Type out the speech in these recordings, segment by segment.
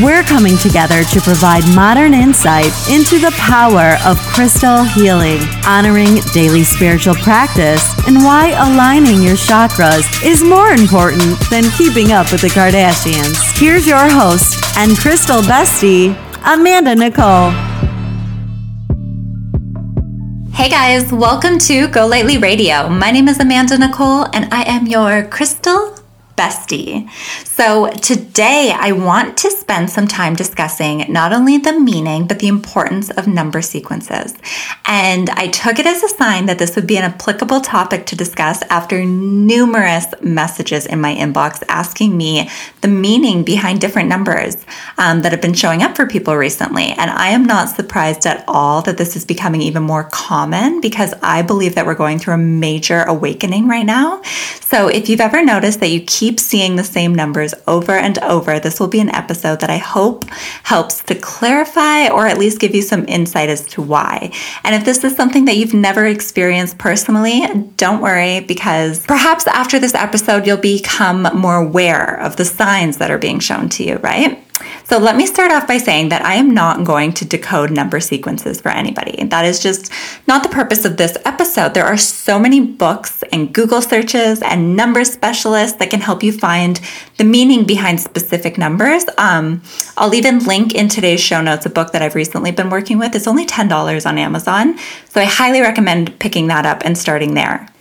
We're coming together to provide modern insight into the power of crystal healing, honoring daily spiritual practice, and why aligning your chakras is more important than keeping up with the Kardashians. Here's your host and crystal bestie, Amanda Nicole. Hey guys, welcome to Go Lightly Radio. My name is Amanda Nicole and I am your crystal bestie. So, today I want to spend some time discussing not only the meaning, but the importance of number sequences. And I took it as a sign that this would be an applicable topic to discuss after numerous messages in my inbox asking me the meaning behind different numbers um, that have been showing up for people recently. And I am not surprised at all that this is becoming even more common because I believe that we're going through a major awakening right now. So, if you've ever noticed that you keep keep seeing the same numbers over and over, this will be an episode that I hope helps to clarify or at least give you some insight as to why. And if this is something that you've never experienced personally, don't worry because perhaps after this episode, you'll become more aware of the signs that are being shown to you, right? So let me start off by saying that I am not going to decode number sequences for anybody. That is just not the purpose of this episode. There are so many books and Google searches and number specialists that can help you find the meaning behind specific numbers. Um, I'll even link in today's show notes a book that I've recently been working with. It's only $10 on Amazon. So I highly recommend picking that up and starting there.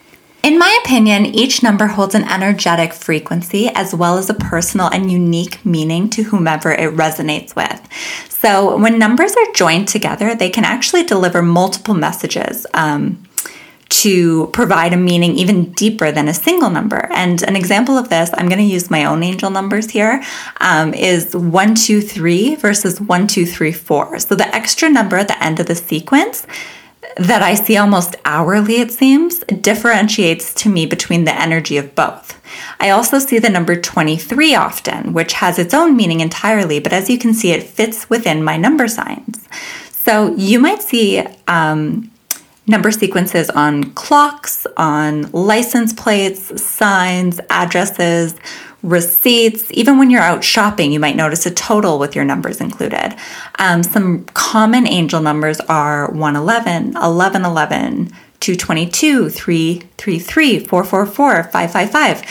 In my opinion, each number holds an energetic frequency as well as a personal and unique meaning to whomever it resonates with. So, when numbers are joined together, they can actually deliver multiple messages. Um, to provide a meaning even deeper than a single number. And an example of this, I'm going to use my own angel numbers here, um, is one, two, three versus one, two, three, four. So the extra number at the end of the sequence that I see almost hourly, it seems, differentiates to me between the energy of both. I also see the number 23 often, which has its own meaning entirely, but as you can see, it fits within my number signs. So you might see um, number sequences on clocks, on license plates, signs, addresses, receipts. Even when you're out shopping, you might notice a total with your numbers included. Um, some common angel numbers are 111, 1111, 222, 333, 444, 555.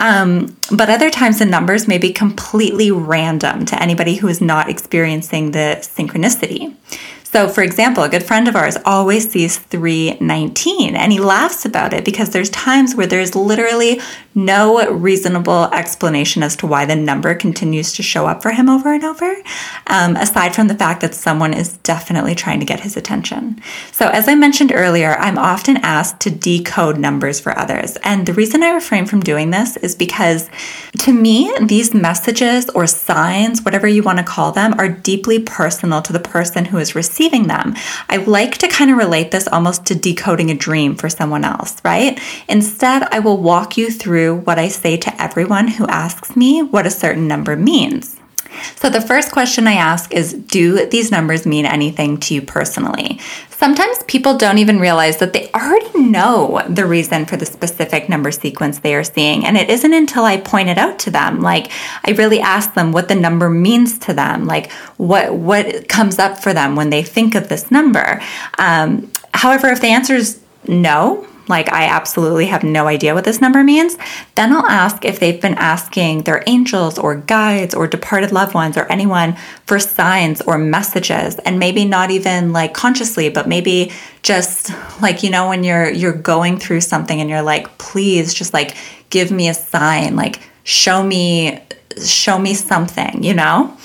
Um, but other times the numbers may be completely random to anybody who is not experiencing the synchronicity. So, for example, a good friend of ours always sees 319 and he laughs about it because there's times where there's literally no reasonable explanation as to why the number continues to show up for him over and over, um, aside from the fact that someone is definitely trying to get his attention. So, as I mentioned earlier, I'm often asked to decode numbers for others. And the reason I refrain from doing this is because to me, these messages or signs, whatever you want to call them, are deeply personal to the person who is receiving them. I like to kind of relate this almost to decoding a dream for someone else, right? Instead, I will walk you through what I say to everyone who asks me what a certain number means. So, the first question I ask is Do these numbers mean anything to you personally? Sometimes people don't even realize that they already know the reason for the specific number sequence they are seeing. And it isn't until I point it out to them, like I really ask them what the number means to them, like what, what comes up for them when they think of this number. Um, however, if the answer is no, like I absolutely have no idea what this number means, then I'll ask if they've been asking their angels or guides or departed loved ones or anyone for signs or messages. And maybe not even like consciously, but maybe just like you know when you're you're going through something and you're like, "Please just like give me a sign, like show me show me something," you know?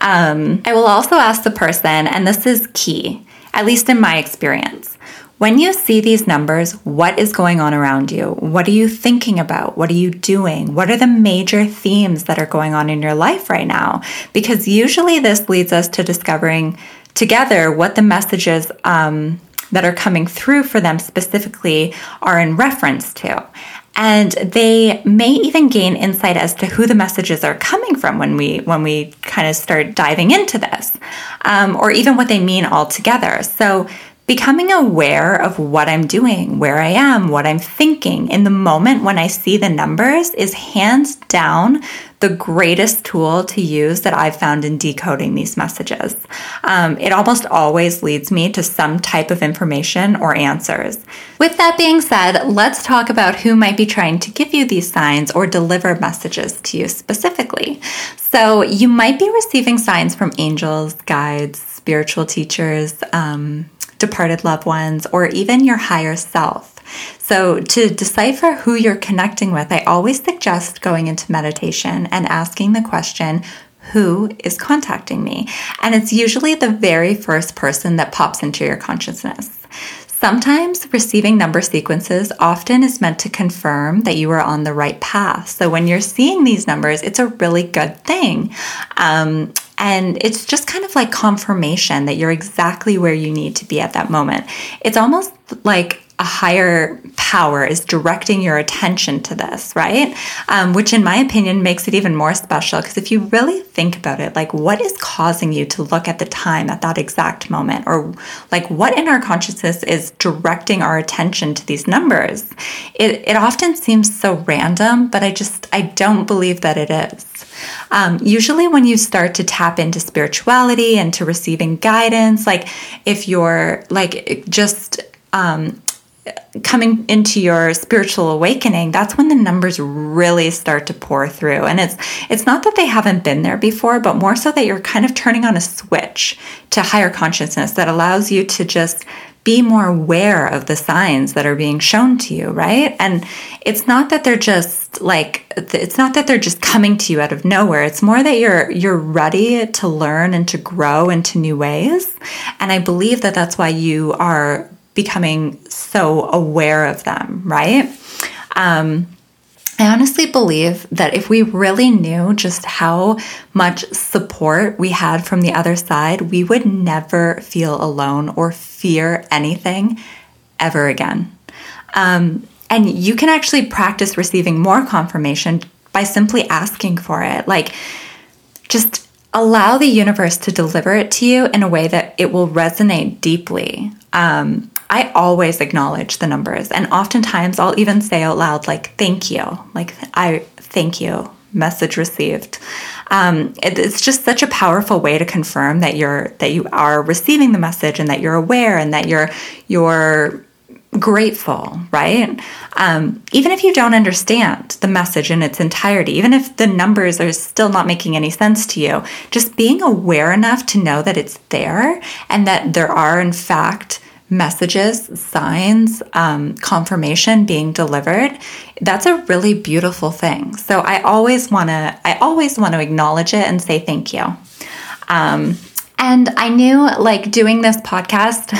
Um, I will also ask the person, and this is key, at least in my experience when you see these numbers, what is going on around you? What are you thinking about? What are you doing? What are the major themes that are going on in your life right now? Because usually this leads us to discovering together what the messages um, that are coming through for them specifically are in reference to. and they may even gain insight as to who the messages are coming from when we when we kind of start diving into this um, or even what they mean altogether so becoming aware of what I'm doing, where I am, what I'm thinking in the moment when I see the numbers is hands down the greatest tool to use that I've found in decoding these messages. Um, it almost always leads me to some type of information or answers. With that being said, let's talk about who might be trying to give you these signs or deliver messages to you specifically. So, you might be receiving signs from angels, guides, spiritual teachers, um, departed loved ones, or even your higher self. So, to decipher who you're connecting with, I always suggest going into meditation and asking the question, who is contacting me? And it's usually the very first person that pops into your consciousness. Sometimes receiving number sequences often is meant to confirm that you are on the right path. So when you're seeing these numbers, it's a really good thing. Um, and it's just kind of like confirmation that you're exactly where you need to be at that moment. It's almost like a higher power is directing your attention to this, right? Um, which, in my opinion, makes it even more special because if you really think about it, like what is causing you to look at the time at that exact moment, or like what in our consciousness is directing our attention to these numbers? It, it often seems so random, but I just, I don't believe that it is. Um, usually, when you start to tap into spirituality and to receiving guidance, like if you're like just um, coming into your spiritual awakening that's when the numbers really start to pour through. And it's it's not that they haven't been there before but more so that you're kind of turning on a switch to higher consciousness that allows you to just be more aware of the signs that are being shown to you right? And it's not that they're just like it's not that they're just coming to you out of nowhere. It's more that you're you're ready to learn and to grow into new ways. And i believe that that's why you are becoming so aware of them, right? Um, I honestly believe that if we really knew just how much support we had from the other side, we would never feel alone or fear anything ever again. Um, and you can actually practice receiving more confirmation by simply asking for it. Like, just allow the universe to deliver it to you in a way that it will resonate deeply. Um, I always acknowledge the numbers. And oftentimes I'll even say out loud, like, thank you. Like, I thank you. Message received. Um, it, it's just such a powerful way to confirm that you're that you are receiving the message and that you're aware and that you're you're grateful, right? Um, even if you don't understand the message in its entirety, even if the numbers are still not making any sense to you, just being aware enough to know that it's there and that there are, in fact, messages, signs, um, confirmation being delivered, that's a really beautiful thing. So I always want to, I always want to acknowledge it and say thank you. Um, and I knew like doing this podcast,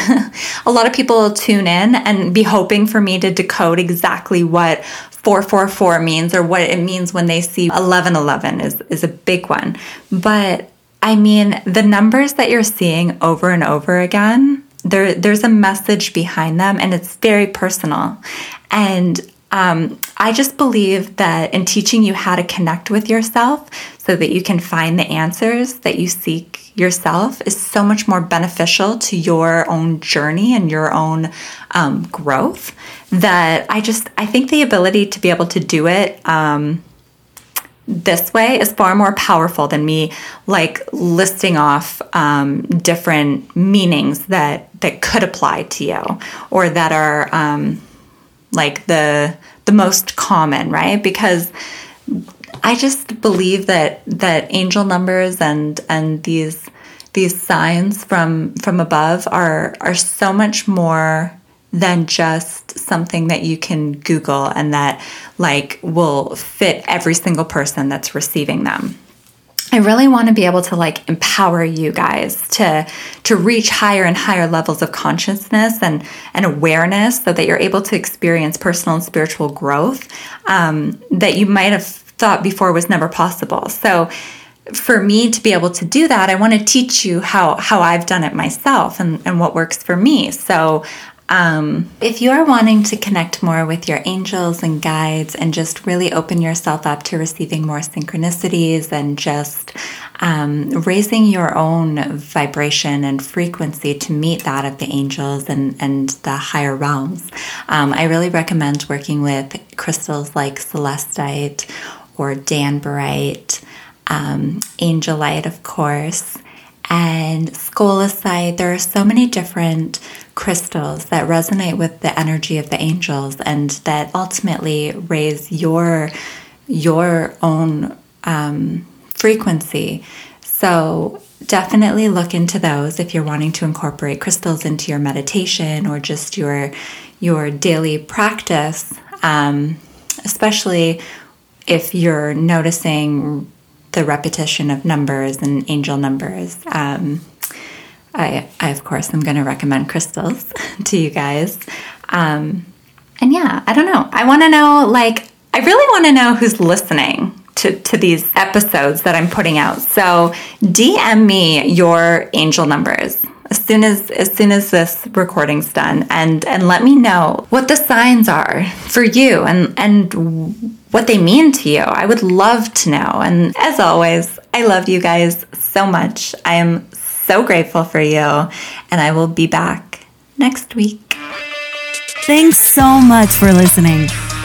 a lot of people tune in and be hoping for me to decode exactly what 444 means or what it means when they see 1111 is, is a big one. But I mean, the numbers that you're seeing over and over again, there there's a message behind them and it's very personal. And um, I just believe that in teaching you how to connect with yourself so that you can find the answers that you seek yourself is so much more beneficial to your own journey and your own um, growth that I just I think the ability to be able to do it um, this way is far more powerful than me like listing off um, different meanings that that could apply to you or that are um, like the the most common right? Because i just believe that that angel numbers and and these these signs from from above are are so much more than just something that you can Google and that like will fit every single person that's receiving them. I really want to be able to like empower you guys to to reach higher and higher levels of consciousness and and awareness so that you're able to experience personal and spiritual growth um, that you might have thought before was never possible. So for me to be able to do that, I want to teach you how how I've done it myself and, and what works for me. So Um, if you are wanting to connect more with your angels and guides and just really open yourself up to receiving more synchronicities and just um, raising your own vibration and frequency to meet that of the angels and, and the higher realms, um, I really recommend working with crystals like celestite or danburite, um, angelite, of course and scolecite. There are so many different crystals that resonate with the energy of the angels and that ultimately raise your your own um, frequency. So definitely look into those if you're wanting to incorporate crystals into your meditation or just your your daily practice, um, especially if you're noticing the repetition of numbers and angel numbers. Um, I, I, of course, am going to recommend crystals to you guys. Um, and yeah, I don't know. I want to know, like, I really want to know who's listening to, to these episodes that I'm putting out. So DM me your angel numbers as soon as as soon as this recording's done and and let me know what the signs are for you and and what they mean to you. I would love to know. And as always, I love you guys so much. I am so grateful for you, and I will be back next week. Thanks so much for listening.